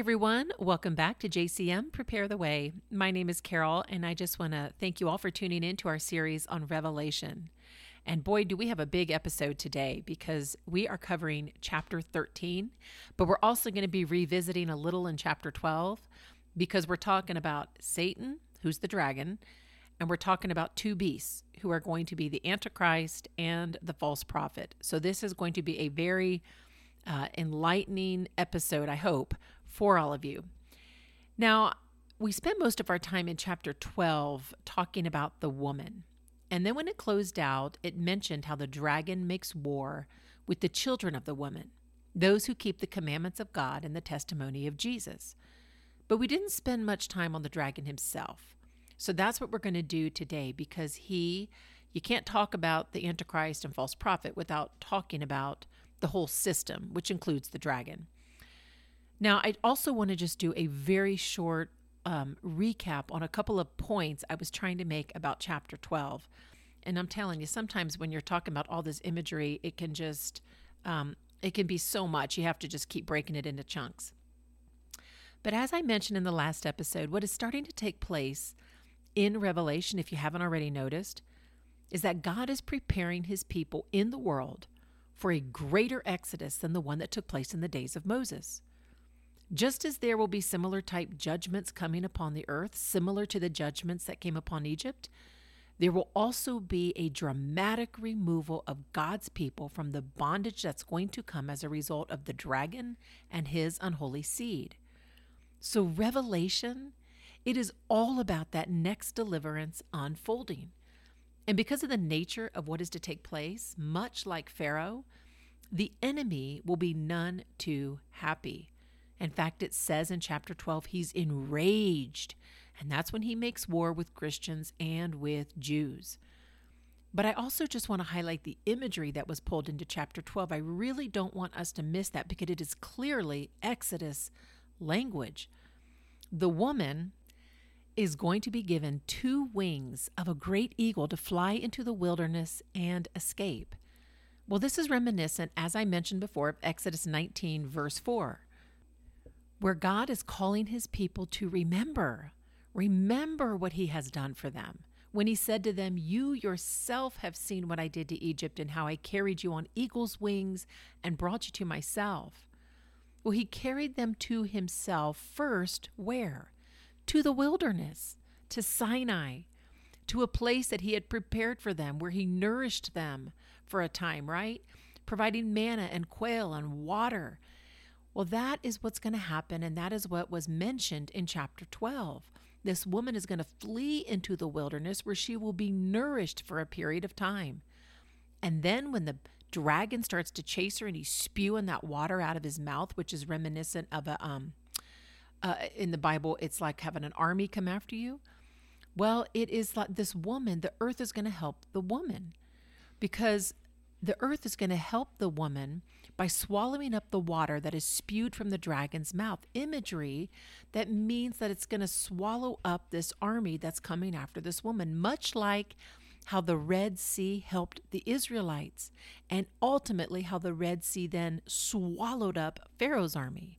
everyone. Welcome back to JCM Prepare the Way. My name is Carol, and I just want to thank you all for tuning in to our series on Revelation. And boy, do we have a big episode today because we are covering chapter 13, but we're also going to be revisiting a little in chapter 12 because we're talking about Satan, who's the dragon, and we're talking about two beasts who are going to be the Antichrist and the false prophet. So, this is going to be a very uh, enlightening episode, I hope, for all of you. Now, we spent most of our time in chapter 12 talking about the woman. And then when it closed out, it mentioned how the dragon makes war with the children of the woman, those who keep the commandments of God and the testimony of Jesus. But we didn't spend much time on the dragon himself. So that's what we're going to do today because he, you can't talk about the Antichrist and false prophet without talking about the whole system, which includes the dragon. Now, I also want to just do a very short um, recap on a couple of points I was trying to make about chapter 12. And I'm telling you, sometimes when you're talking about all this imagery, it can just, um, it can be so much. You have to just keep breaking it into chunks. But as I mentioned in the last episode, what is starting to take place in Revelation, if you haven't already noticed, is that God is preparing his people in the world for a greater exodus than the one that took place in the days of Moses. Just as there will be similar type judgments coming upon the earth, similar to the judgments that came upon Egypt, there will also be a dramatic removal of God's people from the bondage that's going to come as a result of the dragon and his unholy seed. So, Revelation, it is all about that next deliverance unfolding. And because of the nature of what is to take place, much like Pharaoh, the enemy will be none too happy. In fact, it says in chapter 12, he's enraged. And that's when he makes war with Christians and with Jews. But I also just want to highlight the imagery that was pulled into chapter 12. I really don't want us to miss that because it is clearly Exodus language. The woman is going to be given two wings of a great eagle to fly into the wilderness and escape. Well, this is reminiscent, as I mentioned before, of Exodus 19, verse 4 where God is calling his people to remember. Remember what he has done for them. When he said to them, You yourself have seen what I did to Egypt and how I carried you on eagle's wings and brought you to myself. Well, he carried them to himself first, where? To the wilderness, to Sinai, to a place that he had prepared for them, where he nourished them for a time, right? Providing manna and quail and water well, that is what's going to happen, and that is what was mentioned in chapter 12. This woman is going to flee into the wilderness where she will be nourished for a period of time. And then when the dragon starts to chase her and he's spewing that water out of his mouth, which is reminiscent of a um uh, in the Bible, it's like having an army come after you. Well, it is like this woman, the earth is going to help the woman because the earth is going to help the woman by swallowing up the water that is spewed from the dragon's mouth. Imagery that means that it's going to swallow up this army that's coming after this woman, much like how the Red Sea helped the Israelites, and ultimately how the Red Sea then swallowed up Pharaoh's army.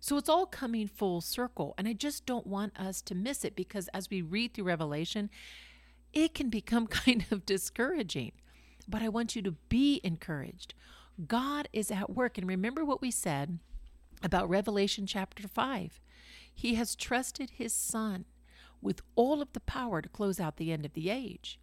So it's all coming full circle. And I just don't want us to miss it because as we read through Revelation, it can become kind of discouraging but I want you to be encouraged. God is at work. And remember what we said about Revelation chapter 5. He has trusted his Son with all of the power to close out the end of the age.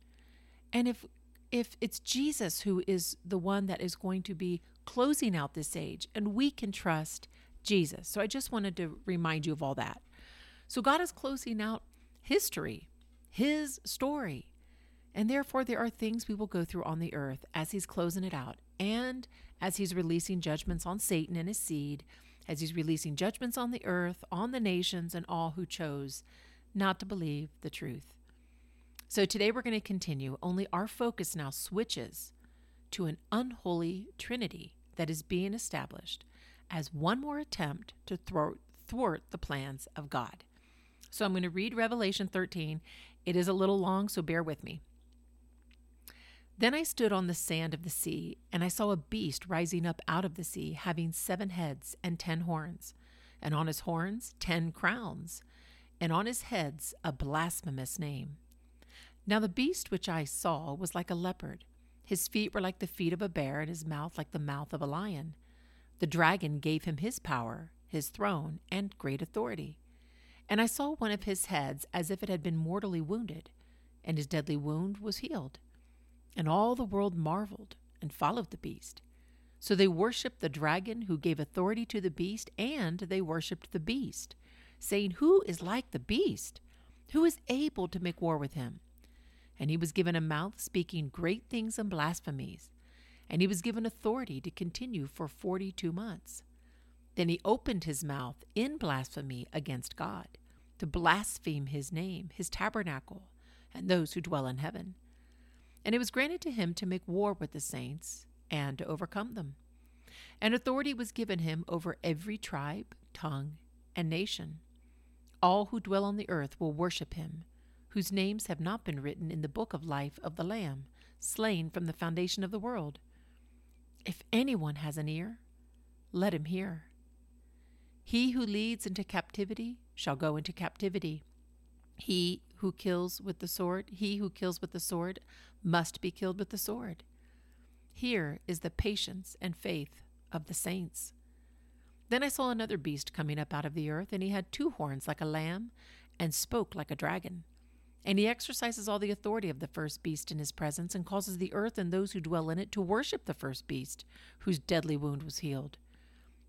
And if if it's Jesus who is the one that is going to be closing out this age, and we can trust Jesus. So I just wanted to remind you of all that. So God is closing out history, his story. And therefore, there are things we will go through on the earth as He's closing it out, and as He's releasing judgments on Satan and his seed, as He's releasing judgments on the earth, on the nations, and all who chose not to believe the truth. So today we're going to continue, only our focus now switches to an unholy trinity that is being established as one more attempt to thwart, thwart the plans of God. So I'm going to read Revelation 13. It is a little long, so bear with me. Then I stood on the sand of the sea, and I saw a beast rising up out of the sea, having seven heads and ten horns, and on his horns ten crowns, and on his heads a blasphemous name. Now the beast which I saw was like a leopard. His feet were like the feet of a bear, and his mouth like the mouth of a lion. The dragon gave him his power, his throne, and great authority. And I saw one of his heads as if it had been mortally wounded, and his deadly wound was healed. And all the world marveled and followed the beast. So they worshipped the dragon who gave authority to the beast, and they worshipped the beast, saying, Who is like the beast? Who is able to make war with him? And he was given a mouth speaking great things and blasphemies, and he was given authority to continue for forty two months. Then he opened his mouth in blasphemy against God, to blaspheme his name, his tabernacle, and those who dwell in heaven. And it was granted to him to make war with the saints and to overcome them. And authority was given him over every tribe, tongue, and nation. All who dwell on the earth will worship him, whose names have not been written in the book of life of the Lamb, slain from the foundation of the world. If anyone has an ear, let him hear. He who leads into captivity shall go into captivity. He who kills with the sword, he who kills with the sword, must be killed with the sword. Here is the patience and faith of the saints. Then I saw another beast coming up out of the earth, and he had two horns like a lamb, and spoke like a dragon. And he exercises all the authority of the first beast in his presence, and causes the earth and those who dwell in it to worship the first beast, whose deadly wound was healed.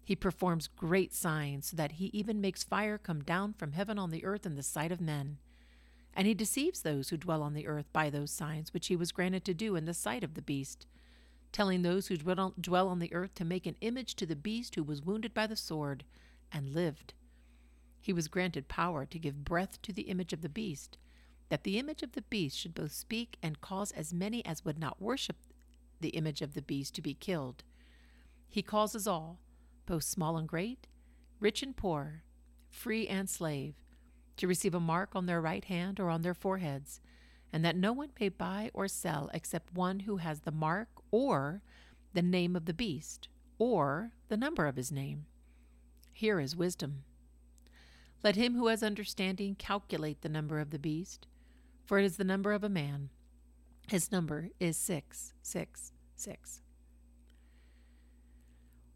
He performs great signs, so that he even makes fire come down from heaven on the earth in the sight of men. And he deceives those who dwell on the earth by those signs which he was granted to do in the sight of the beast telling those who dwell on the earth to make an image to the beast who was wounded by the sword and lived. He was granted power to give breath to the image of the beast, that the image of the beast should both speak and cause as many as would not worship the image of the beast to be killed. He causes all, both small and great, rich and poor, free and slave, to receive a mark on their right hand or on their foreheads and that no one may buy or sell except one who has the mark or the name of the beast or the number of his name. Here is wisdom. Let him who has understanding calculate the number of the beast, for it is the number of a man. His number is 666.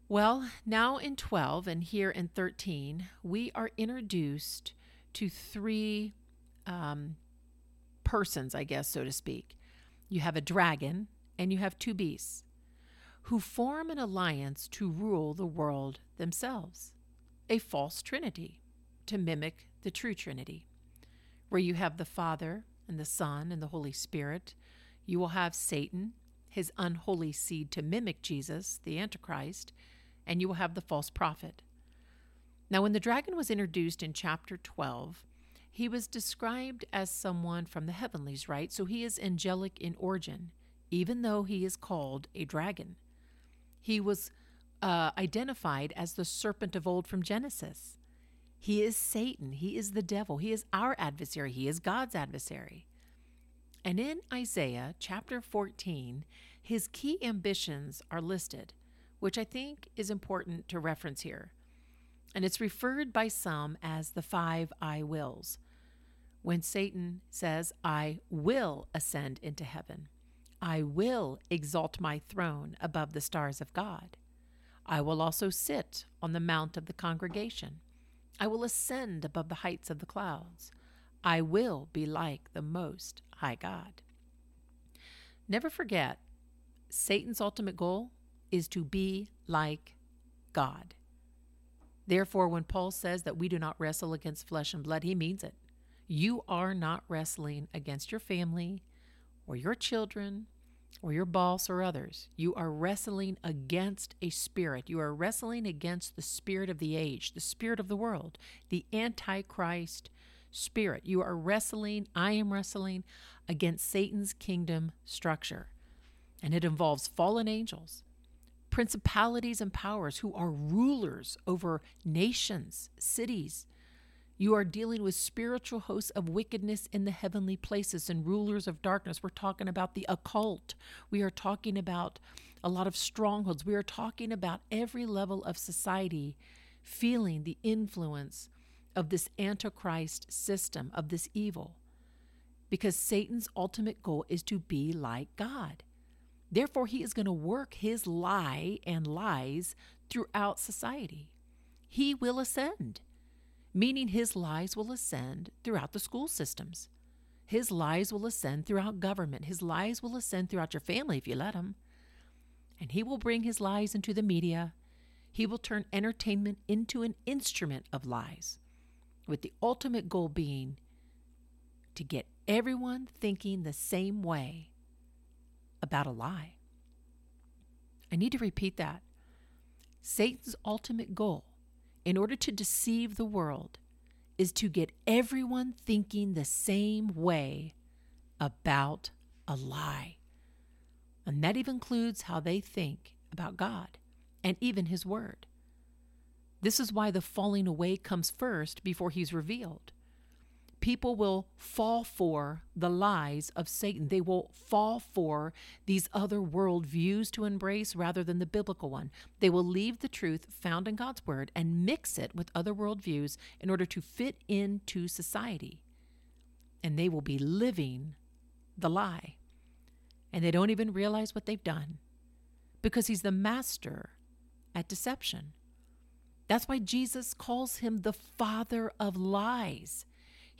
Well, now in 12 and here in 13, we are introduced to three um, persons, I guess, so to speak. You have a dragon and you have two beasts who form an alliance to rule the world themselves, a false trinity to mimic the true trinity, where you have the Father and the Son and the Holy Spirit. You will have Satan, his unholy seed to mimic Jesus, the Antichrist, and you will have the false prophet. Now, when the dragon was introduced in chapter 12, he was described as someone from the heavenlies, right? So he is angelic in origin, even though he is called a dragon. He was uh, identified as the serpent of old from Genesis. He is Satan. He is the devil. He is our adversary. He is God's adversary. And in Isaiah chapter 14, his key ambitions are listed, which I think is important to reference here and it's referred by some as the five I wills. When Satan says, I will ascend into heaven, I will exalt my throne above the stars of God. I will also sit on the mount of the congregation. I will ascend above the heights of the clouds. I will be like the Most High God. Never forget, Satan's ultimate goal is to be like God. Therefore, when Paul says that we do not wrestle against flesh and blood, he means it. You are not wrestling against your family or your children or your boss or others. You are wrestling against a spirit. You are wrestling against the spirit of the age, the spirit of the world, the Antichrist spirit. You are wrestling, I am wrestling against Satan's kingdom structure. And it involves fallen angels, principalities and powers who are rulers over nations, cities. You are dealing with spiritual hosts of wickedness in the heavenly places and rulers of darkness. We're talking about the occult. We are talking about a lot of strongholds. We are talking about every level of society feeling the influence of this Antichrist system, of this evil. Because Satan's ultimate goal is to be like God. Therefore, he is going to work his lie and lies throughout society. He will ascend, meaning his lies will ascend throughout the school systems. His lies will ascend throughout government. His lies will ascend throughout your family if you let him. And he will bring his lies into the media. He will turn entertainment into an instrument of lies, with the ultimate goal being to get everyone thinking the same way about a lie. I need to repeat that. Satan's ultimate goal, in order to deceive the world, is to get everyone thinking the same way about a lie. And that even includes how they think about God and even His Word. This is why the falling away comes first before He's revealed people will fall for the lies of Satan. They will fall for these other world views to embrace rather than the biblical one. They will leave the truth found in God's word and mix it with other world views in order to fit into society. And they will be living the lie. And they don't even realize what they've done because he's the master at deception. That's why Jesus calls him the father of lies.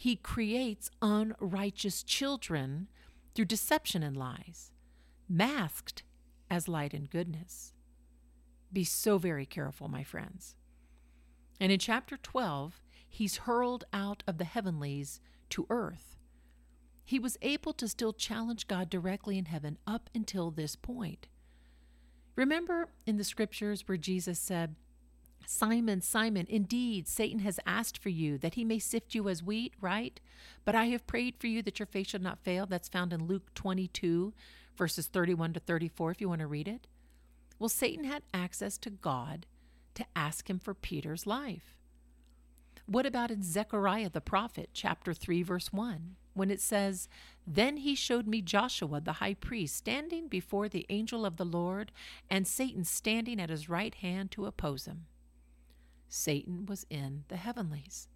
He creates unrighteous children through deception and lies, masked as light and goodness. Be so very careful, my friends. And in chapter 12, he's hurled out of the heavenlies to earth. He was able to still challenge God directly in heaven up until this point. Remember in the scriptures where Jesus said, Simon, Simon, indeed, Satan has asked for you that he may sift you as wheat, right? But I have prayed for you that your faith should not fail. That's found in Luke 22, verses 31 to 34, if you want to read it. Well, Satan had access to God to ask him for Peter's life. What about in Zechariah the prophet, chapter 3, verse 1, when it says, Then he showed me Joshua the high priest standing before the angel of the Lord, and Satan standing at his right hand to oppose him. Satan was in the heavenlies.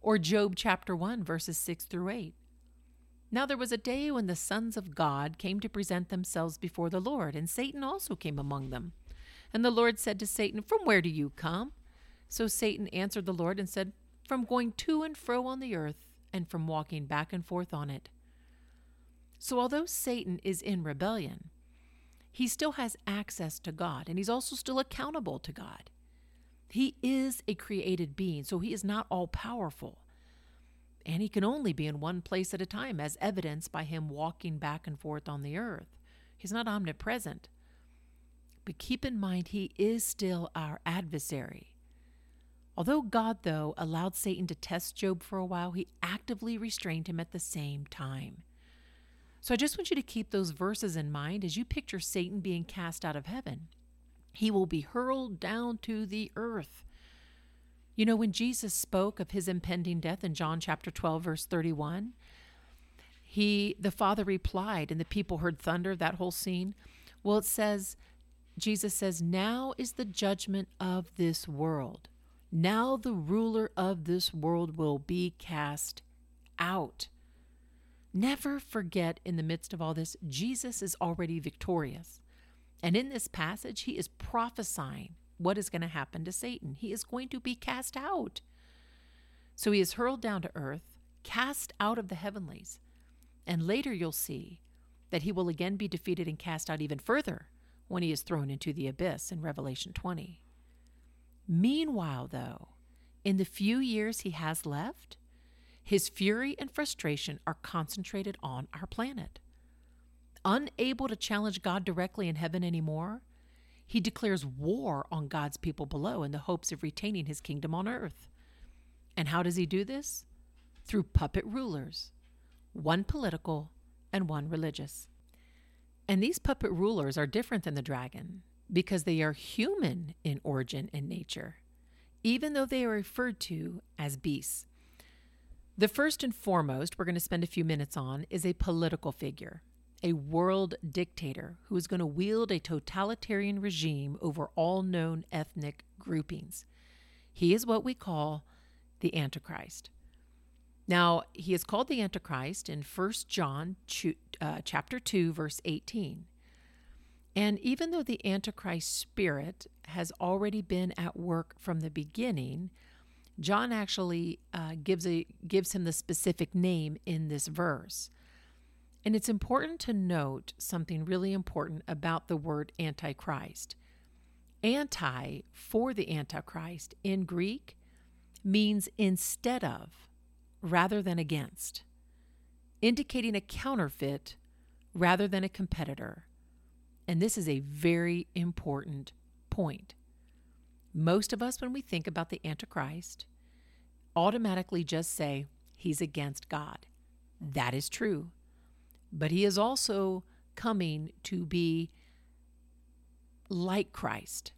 Or Job chapter 1, verses 6 through 8. Now there was a day when the sons of God came to present themselves before the Lord, and Satan also came among them. And the Lord said to Satan, From where do you come? So Satan answered the Lord and said, From going to and fro on the earth, and from walking back and forth on it. So although Satan is in rebellion, he still has access to God, and he's also still accountable to God. He is a created being, so he is not all powerful. And he can only be in one place at a time, as evidenced by him walking back and forth on the earth. He's not omnipresent. But keep in mind, he is still our adversary. Although God, though, allowed Satan to test Job for a while, he actively restrained him at the same time. So I just want you to keep those verses in mind as you picture Satan being cast out of heaven. He will be hurled down to the earth. You know, when Jesus spoke of his impending death in John chapter 12, verse 31, he the father replied and the people heard thunder that whole scene. Well it says jesus says now is the judgment of this world. Now the ruler of this world will be cast out. Never forget in the midst of all this jesus is already victorious and in this passage, he is prophesying what is going to happen to Satan. He is going to be cast out. So he is hurled down to earth, cast out of the heavenlies. And later you'll see that he will again be defeated and cast out even further when he is thrown into the abyss in Revelation 20. Meanwhile, though, in the few years he has left, his fury and frustration are concentrated on our planet unable to challenge God directly in heaven anymore, he declares war on God's people below in the hopes of retaining his kingdom on earth. And how does he do this? Through puppet rulers, one political and one religious. And these puppet rulers are different than the dragon because they are human in origin and nature, even though they are referred to as beasts. The first and foremost we're going to spend a few minutes on is a political figure a world dictator who is going to wield a totalitarian regime over all known ethnic groupings. He is what we call the Antichrist. Now, he is called the Antichrist in 1 John uh, chapter 2 verse 18. And even though the Antichrist spirit has already been at work from the beginning, John actually uh, gives a gives him the specific name in this verse. And it's important to note something really important about the word antichrist. Anti for the antichrist in Greek means instead of rather than against, indicating a counterfeit rather than a competitor. And this is a very important point. Most of us, when we think about the Antichrist, automatically just say he's against God. That is true. But he is also coming to be like Christ.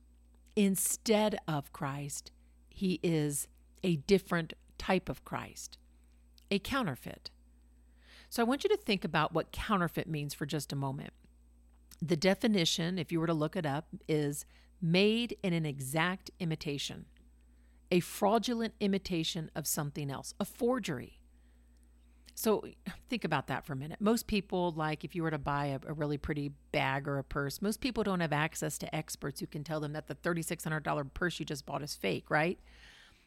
Instead of Christ, he is a different type of Christ, a counterfeit. So I want you to think about what counterfeit means for just a moment. The definition, if you were to look it up, is made in an exact imitation, a fraudulent imitation of something else, a forgery. So think about that for a minute. Most people, like if you were to buy a, a, really pretty bag or a purse, most people don't have access to experts who can tell them that the $3,600 purse you just bought is fake, right?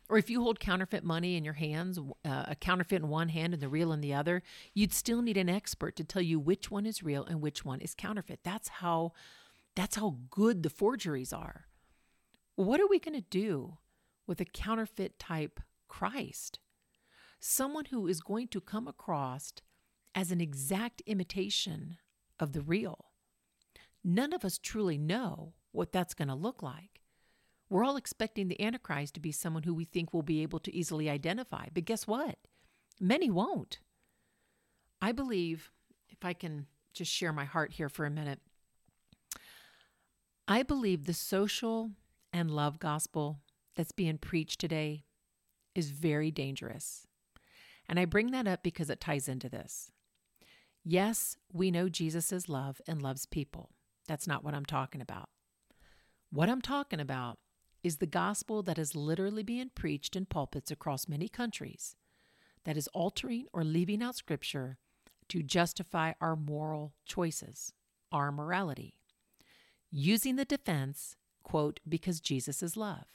Or if you hold counterfeit money in your hands, uh, a counterfeit in one hand and the real in the other, you'd still need an expert to tell you which one is real and which one is counterfeit. That's how that's how good the forgeries are. What are we going to do with a counterfeit type Christ? Someone who is going to come across as an exact imitation of the real. None of us truly know what that's going to look like. We're all expecting the Antichrist to be someone who we think will be able to easily identify. But guess what? Many won't. I believe, if I can just share my heart here for a minute, I believe the social and love gospel that's being preached today is very dangerous. And I bring that up because it ties into this. Yes, we know Jesus is love and loves people. That's not what I'm talking about. What I'm talking about is the gospel that is literally being preached in pulpits across many countries that is altering or leaving out scripture to justify our moral choices, our morality, using the defense, quote, because Jesus is love.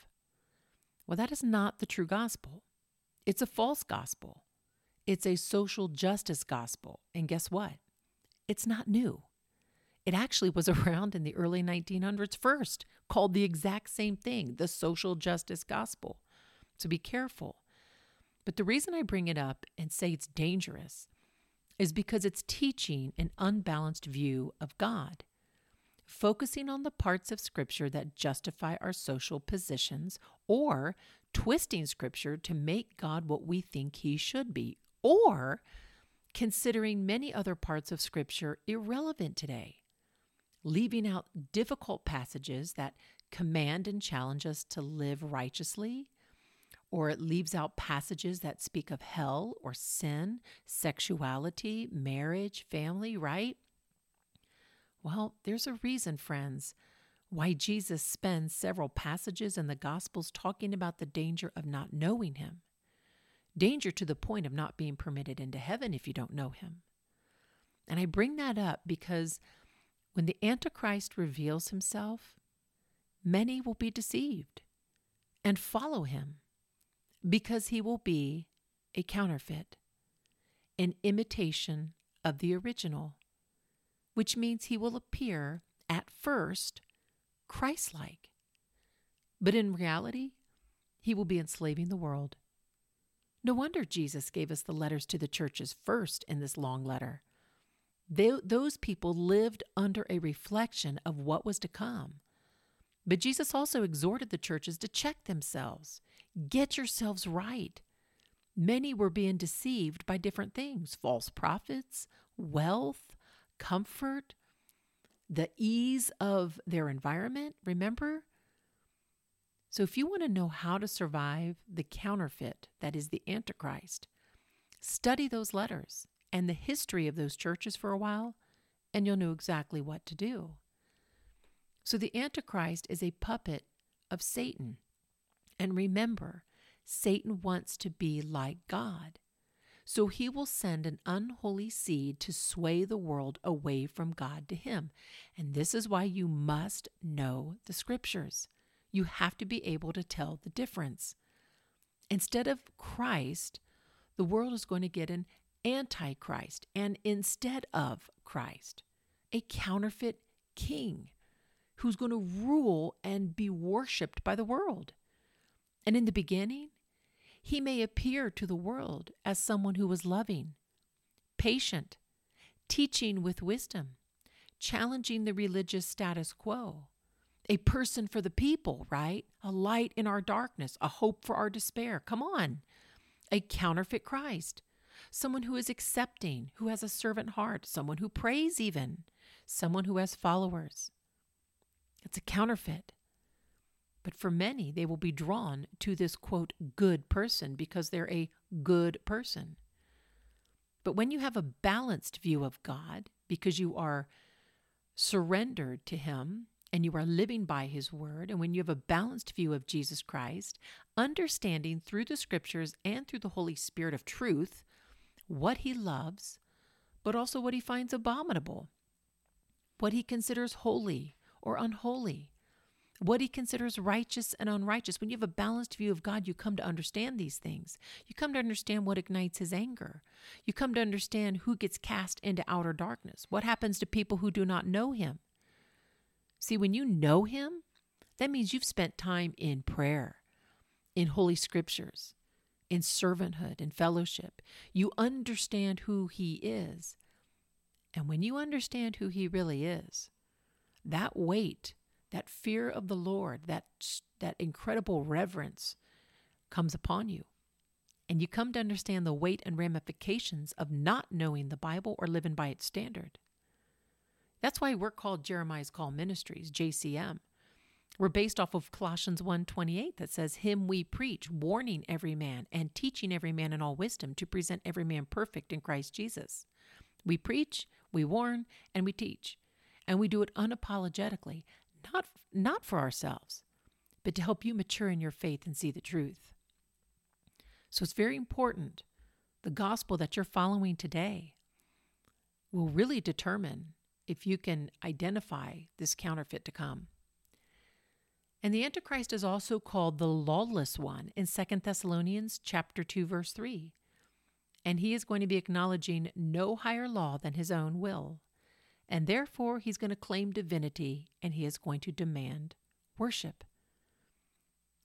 Well, that is not the true gospel. It's a false gospel. It's a social justice gospel. And guess what? It's not new. It actually was around in the early 1900s first, called the exact same thing, the social justice gospel. So be careful. But the reason I bring it up and say it's dangerous is because it's teaching an unbalanced view of God, focusing on the parts of Scripture that justify our social positions or twisting Scripture to make God what we think He should be, or considering many other parts of Scripture irrelevant today leaving out difficult passages that command and challenge us to live righteously, or it leaves out passages that speak of hell or sin, sexuality, marriage, family, right? Well, there's a reason, friends, why Jesus spends several passages in the Gospels talking about the danger of not knowing Him. Danger to the point of not being permitted into heaven if you don't know Him. And I bring that up because when the Antichrist reveals himself, many will be deceived and follow him because he will be a counterfeit, an imitation of the original, which means he will appear at first Christ like. But in reality, he will be enslaving the world. No wonder Jesus gave us the letters to the churches first in this long letter. They, those people lived under a reflection of what was to come. But Jesus also exhorted the churches to check themselves, get yourselves right. Many were being deceived by different things false prophets, wealth, comfort, the ease of their environment. Remember? So, if you want to know how to survive the counterfeit that is the Antichrist, study those letters and the history of those churches for a while, and you'll know exactly what to do. So the Antichrist is a puppet of Satan, And remember, Satan wants to be like God. So he will send an unholy seed to sway the world away from God to him. And this is why you must know the scriptures. You have to be able to tell the difference. Instead of Christ, the world is going to get an antichrist and instead of Christ, a counterfeit king who's going to rule and be worshiped by the world. And in the beginning, he may appear to the world as someone who was loving, patient, teaching with wisdom, challenging the religious status quo, a person for the people, right? A light in our darkness, a hope for our despair. Come on. A counterfeit Christ, someone who is accepting, who has a servant heart, someone who prays even, someone who has followers. It's a counterfeit. But for many, they will be drawn to this quote, good person because they're a good person. But when you have a balanced view of God, because you are surrendered to Him and you are living by His word, and when you have a balanced view of Jesus Christ, understanding through the scriptures and through the Holy Spirit of truth what He loves, but also what He finds abominable, what He considers holy or unholy, what he considers righteous and unrighteous. When you have a balanced view of God, you come to understand these things. You come to understand what ignites his anger. You come to understand who gets cast into outer darkness. What happens to people who do not know him? See, when you know him, that means you've spent time in prayer, in holy scriptures, in servanthood, in fellowship. You understand who he is. And when you understand who he really is, that weight that fear of the Lord, that, that incredible reverence comes upon you. And you come to understand the weight and ramifications of not knowing the Bible or living by its standard. That's why we're called Jeremiah's Call Ministries, JCM. We're based off of Colossians 1:28 that says him we preach warning every man and teaching every man in all wisdom to present every man perfect in Christ Jesus. We preach, we warn, and we teach. And we do it unapologetically, not, not for ourselves, but to help you mature in your faith and see the truth. So it's very important. The gospel that you're following today will really determine if you can identify this counterfeit to come. And the Antichrist is also called the lawless one in 2 Thessalonians chapter 2 verse 3. And he is going to be acknowledging no higher law than his own will and therefore he's going to claim divinity and he is going to demand worship.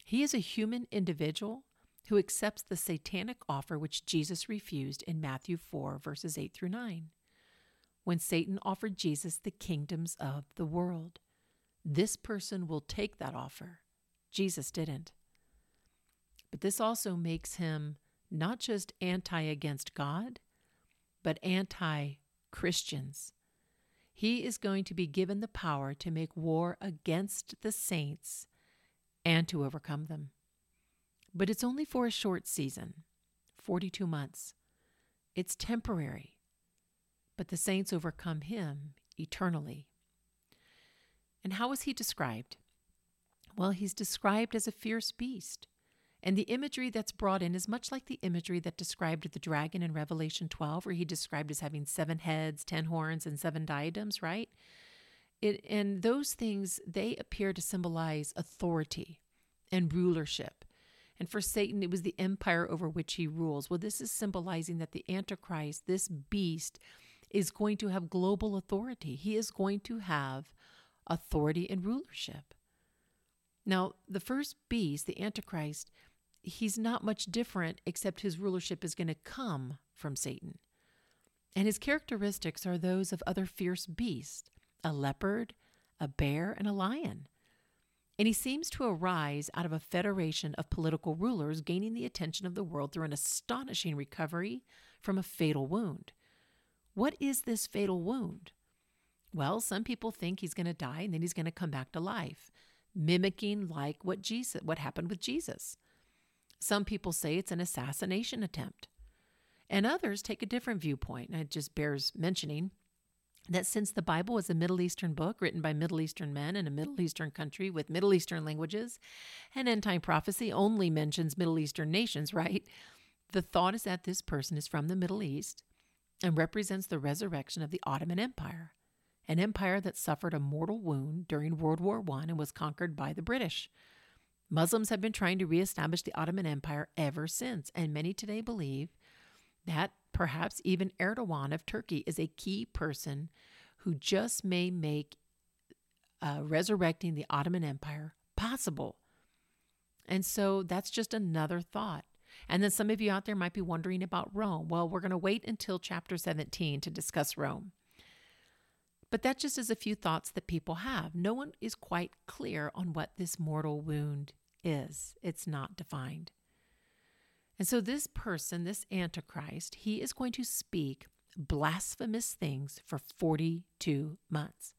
He is a human individual who accepts the satanic offer which Jesus refused in Matthew 4, verses 8 through 9, when Satan offered Jesus the kingdoms of the world. This person will take that offer. Jesus didn't. But this also makes him not just anti against God, but anti Christians he is going to be given the power to make war against the saints and to overcome them. But it's only for a short season 42 months. It's temporary, but the saints overcome him eternally. And how is he described? Well, he's described as a fierce beast. And the imagery that's brought in is much like the imagery that described the dragon in Revelation 12, where he described as having seven heads, ten horns, and seven diadems, right? It, and those things, they appear to symbolize authority and rulership. And for Satan, it was the empire over which he rules. Well, this is symbolizing that the Antichrist, this beast, is going to have global authority. He is going to have authority and rulership. Now, the first beast, the Antichrist, he's not much different, except his rulership is going to come from Satan. And his characteristics are those of other fierce beasts a leopard, a bear, and a lion. And he seems to arise out of a federation of political rulers gaining the attention of the world through an astonishing recovery from a fatal wound. What is this fatal wound? Well, some people think he's going to die and then he's going to come back to life, mimicking like what Jesus what happened with Jesus. Some people say it's an assassination attempt. And others take a different viewpoint, and it just bears mentioning. that since the Bible is a Middle Eastern book written by Middle Eastern men in a Middle Eastern country with Middle Eastern languages, and end time prophecy only mentions Middle Eastern nations, right? The thought is that this person is from the Middle East and represents the resurrection of the Ottoman Empire, an empire that suffered a mortal wound during World War I and was conquered by the British. Muslims have been trying to reestablish the Ottoman Empire ever since, and many today believe that perhaps even Erdogan of Turkey is a key person who just may make uh, resurrecting the Ottoman Empire possible. And so that's just another thought. And then some of you out there might be wondering about Rome. Well, we're going to wait until chapter 17 to discuss Rome. But that just is a few thoughts that people have. No one is quite clear on what this mortal wound is, it's not defined. And so, this person, this Antichrist, he is going to speak blasphemous things for 42 months.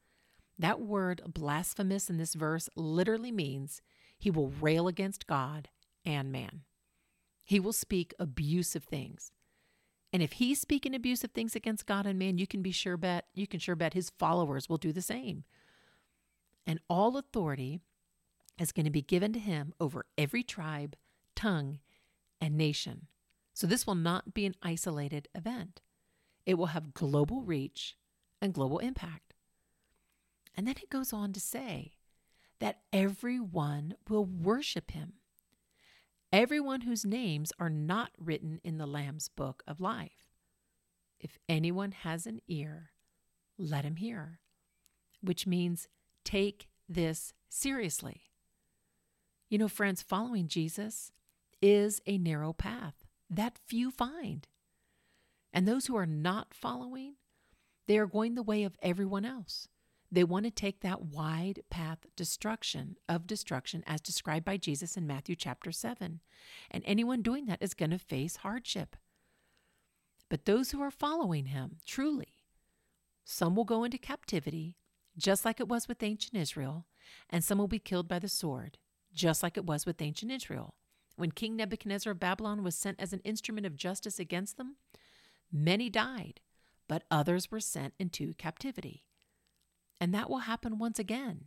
That word blasphemous in this verse literally means he will rail against God and man. He will speak abusive things. And if he's speaking abusive things against God and man, you can be sure bet, you can sure bet his followers will do the same. And all authority is going to be given to him over every tribe, tongue, and nation. So this will not be an isolated event. It will have global reach and global impact. And then it goes on to say that everyone will worship him. Everyone whose names are not written in the Lamb's book of life. If anyone has an ear, let him hear, which means take this seriously. You know, friends, following Jesus is a narrow path that few find. And those who are not following, they are going the way of everyone else. They want to take that wide path destruction of destruction as described by Jesus in Matthew chapter 7. And anyone doing that is going to face hardship. But those who are following him, truly, some will go into captivity, just like it was with ancient Israel, and some will be killed by the sword, just like it was with ancient Israel. When King Nebuchadnezzar of Babylon was sent as an instrument of justice against them, many died, but others were sent into captivity. And that will happen once again.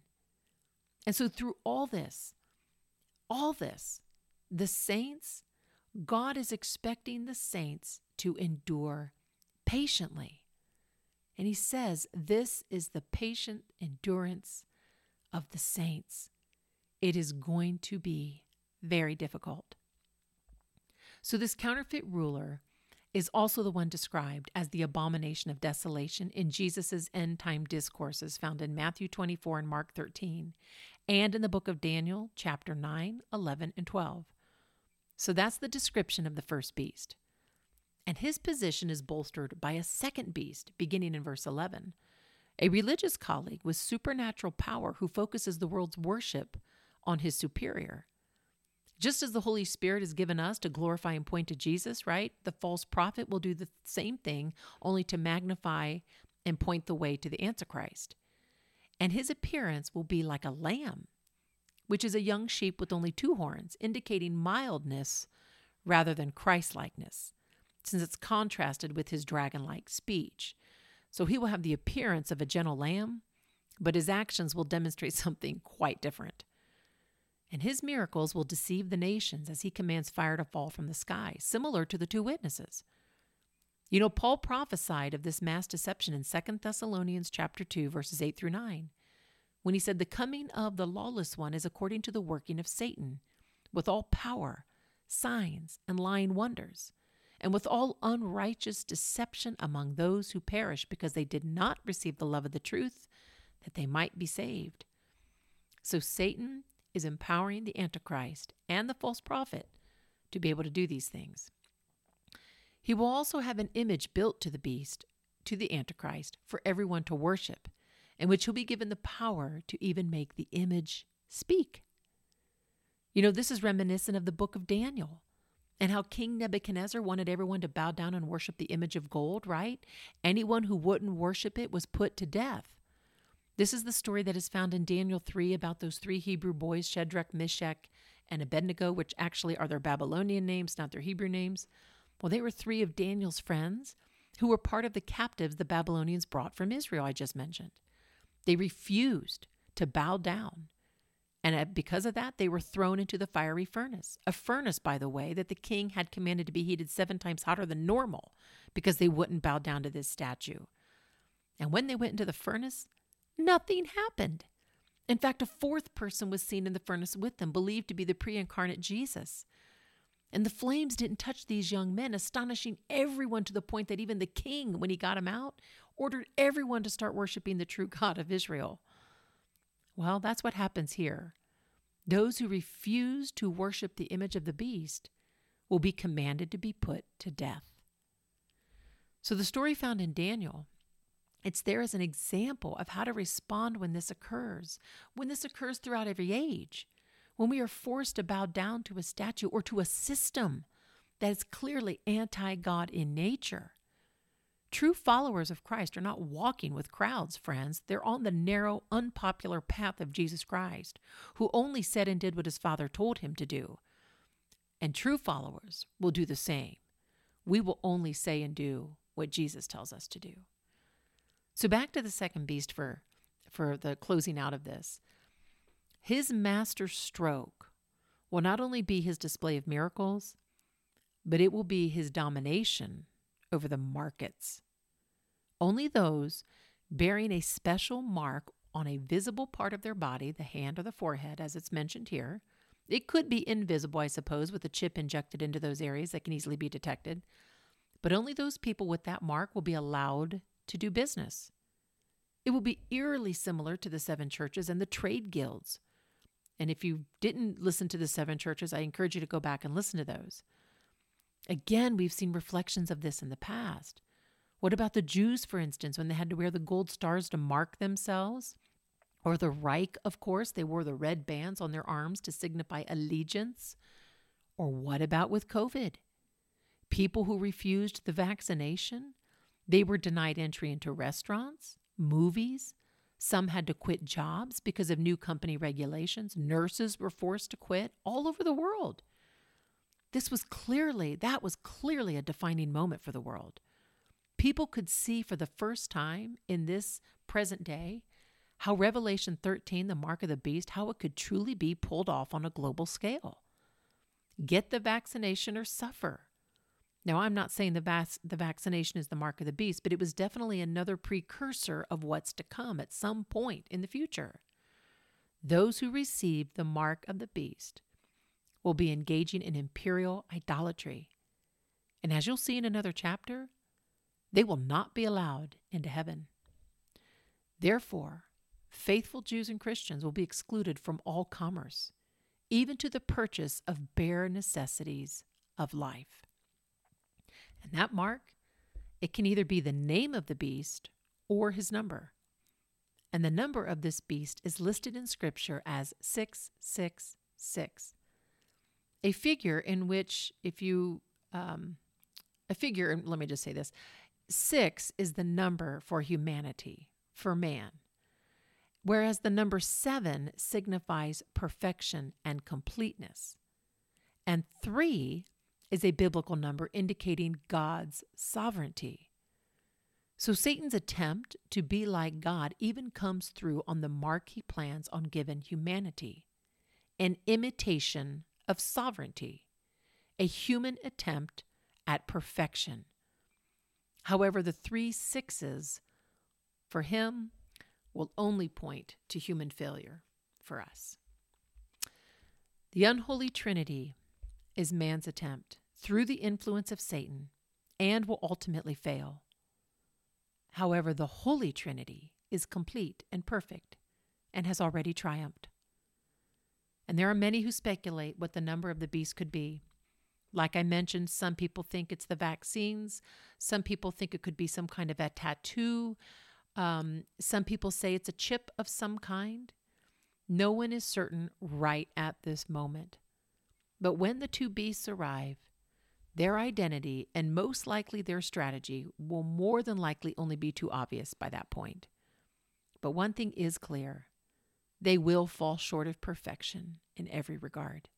And so, through all this, all this, the saints, God is expecting the saints to endure patiently. And he says, This is the patient endurance of the saints. It is going to be very difficult. So, this counterfeit ruler is also the one described as the abomination of desolation in Jesus' end time discourses found in Matthew 24 and Mark 13, and in the book of Daniel, chapter 9, 11, and 12. So, that's the description of the first beast. And his position is bolstered by a second beast, beginning in verse 11, a religious colleague with supernatural power who focuses the world's worship on his superior. Just as the Holy Spirit has given us to glorify and point to Jesus, right? The false prophet will do the same thing, only to magnify and point the way to the Antichrist. And his appearance will be like a lamb, which is a young sheep with only two horns, indicating mildness rather than Christlikeness, since it's contrasted with his dragon like speech. So he will have the appearance of a gentle lamb, but his actions will demonstrate something quite different and his miracles will deceive the nations as he commands fire to fall from the sky, similar to the two witnesses. You know, Paul prophesied of this mass deception in 2 Thessalonians chapter 2 verses 8 through 9, when he said the coming of the lawless one is according to the working of Satan, with all power, signs, and lying wonders, and with all unrighteous deception among those who perish because they did not receive the love of the truth that they might be saved. So Satan is empowering the Antichrist and the false prophet to be able to do these things. He will also have an image built to the beast, to the Antichrist, for everyone to worship, in which he'll be given the power to even make the image speak. You know, this is reminiscent of the book of Daniel and how King Nebuchadnezzar wanted everyone to bow down and worship the image of gold, right? Anyone who wouldn't worship it was put to death. This is the story that is found in Daniel 3 about those three Hebrew boys, Shadrach, Meshach, and Abednego, which actually are their Babylonian names, not their Hebrew names. Well, they were three of Daniel's friends who were part of the captives the Babylonians brought from Israel, I just mentioned. They refused to bow down. And because of that, they were thrown into the fiery furnace. A furnace, by the way, that the king had commanded to be heated seven times hotter than normal because they wouldn't bow down to this statue. And when they went into the furnace, nothing happened. In fact, a fourth person was seen in the furnace with them, believed to be the pre incarnate Jesus. And the flames didn't touch these young men, astonishing everyone to the point that even the king, when he got him out, ordered everyone to start worshiping the true God of Israel. Well, that's what happens here. Those who refuse to worship the image of the beast will be commanded to be put to death. So the story found in Daniel it's there as an example of how to respond when this occurs, when this occurs throughout every age, when we are forced to bow down to a statue or to a system that is clearly anti God in nature. True followers of Christ are not walking with crowds, friends. They're on the narrow, unpopular path of Jesus Christ, who only said and did what his Father told him to do. And true followers will do the same. We will only say and do what Jesus tells us to do. So back to the second beast for for the closing out of this. His master stroke will not only be his display of miracles, but it will be his domination over the markets. Only those bearing a special mark on a visible part of their body, the hand or the forehead, as it's mentioned here, it could be invisible, I suppose, with a chip injected into those areas that can easily be detected. But only those people with that mark will be allowed to do business. It will be eerily similar to the seven churches and the trade guilds. And if you didn't listen to the seven churches, I encourage you to go back and listen to those. Again, we've seen reflections of this in the past. What about the Jews, for instance, when they had to wear the gold stars to mark themselves? Or the Reich, of course, they wore the red bands on their arms to signify allegiance. Or what about with COVID? People who refused the vaccination, they were denied entry into restaurants, movies. Some had to quit jobs because of new company regulations. Nurses were forced to quit all over the world. This was clearly, that was clearly a defining moment for the world. People could see for the first time in this present day how Revelation 13, the mark of the beast, how it could truly be pulled off on a global scale. Get the vaccination or suffer. Now, I'm not saying the, vac- the vaccination is the mark of the beast, but it was definitely another precursor of what's to come at some point in the future. Those who receive the mark of the beast will be engaging in imperial idolatry. And as you'll see in another chapter, they will not be allowed into heaven. Therefore, faithful Jews and Christians will be excluded from all commerce, even to the purchase of bare necessities of life. And that mark, it can either be the name of the beast or his number. And the number of this beast is listed in Scripture as 666. A figure in which, if you, um, a figure, let me just say this six is the number for humanity, for man, whereas the number seven signifies perfection and completeness. And three is a biblical number indicating God's sovereignty. So Satan's attempt to be like God even comes through on the mark he plans on giving humanity an imitation of sovereignty, a human attempt at perfection. However, the three sixes for him will only point to human failure for us. The unholy trinity is man's attempt through the influence of Satan and will ultimately fail. However, the Holy Trinity is complete and perfect and has already triumphed. And there are many who speculate what the number of the beast could be. Like I mentioned, some people think it's the vaccines. Some people think it could be some kind of a tattoo. Um, some people say it's a chip of some kind. No one is certain right at this moment. But when the two beasts arrive, their identity and most likely their strategy will more than likely only be too obvious by that point. But one thing is clear they will fall short of perfection in every regard.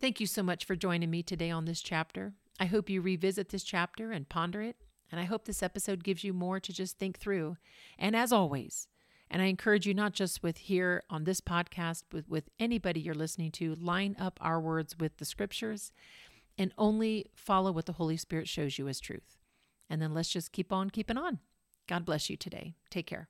Thank you so much for joining me today on this chapter. I hope you revisit this chapter and ponder it, and I hope this episode gives you more to just think through. And as always, and I encourage you not just with here on this podcast, but with anybody you're listening to, line up our words with the scriptures and only follow what the Holy Spirit shows you as truth. And then let's just keep on keeping on. God bless you today. Take care.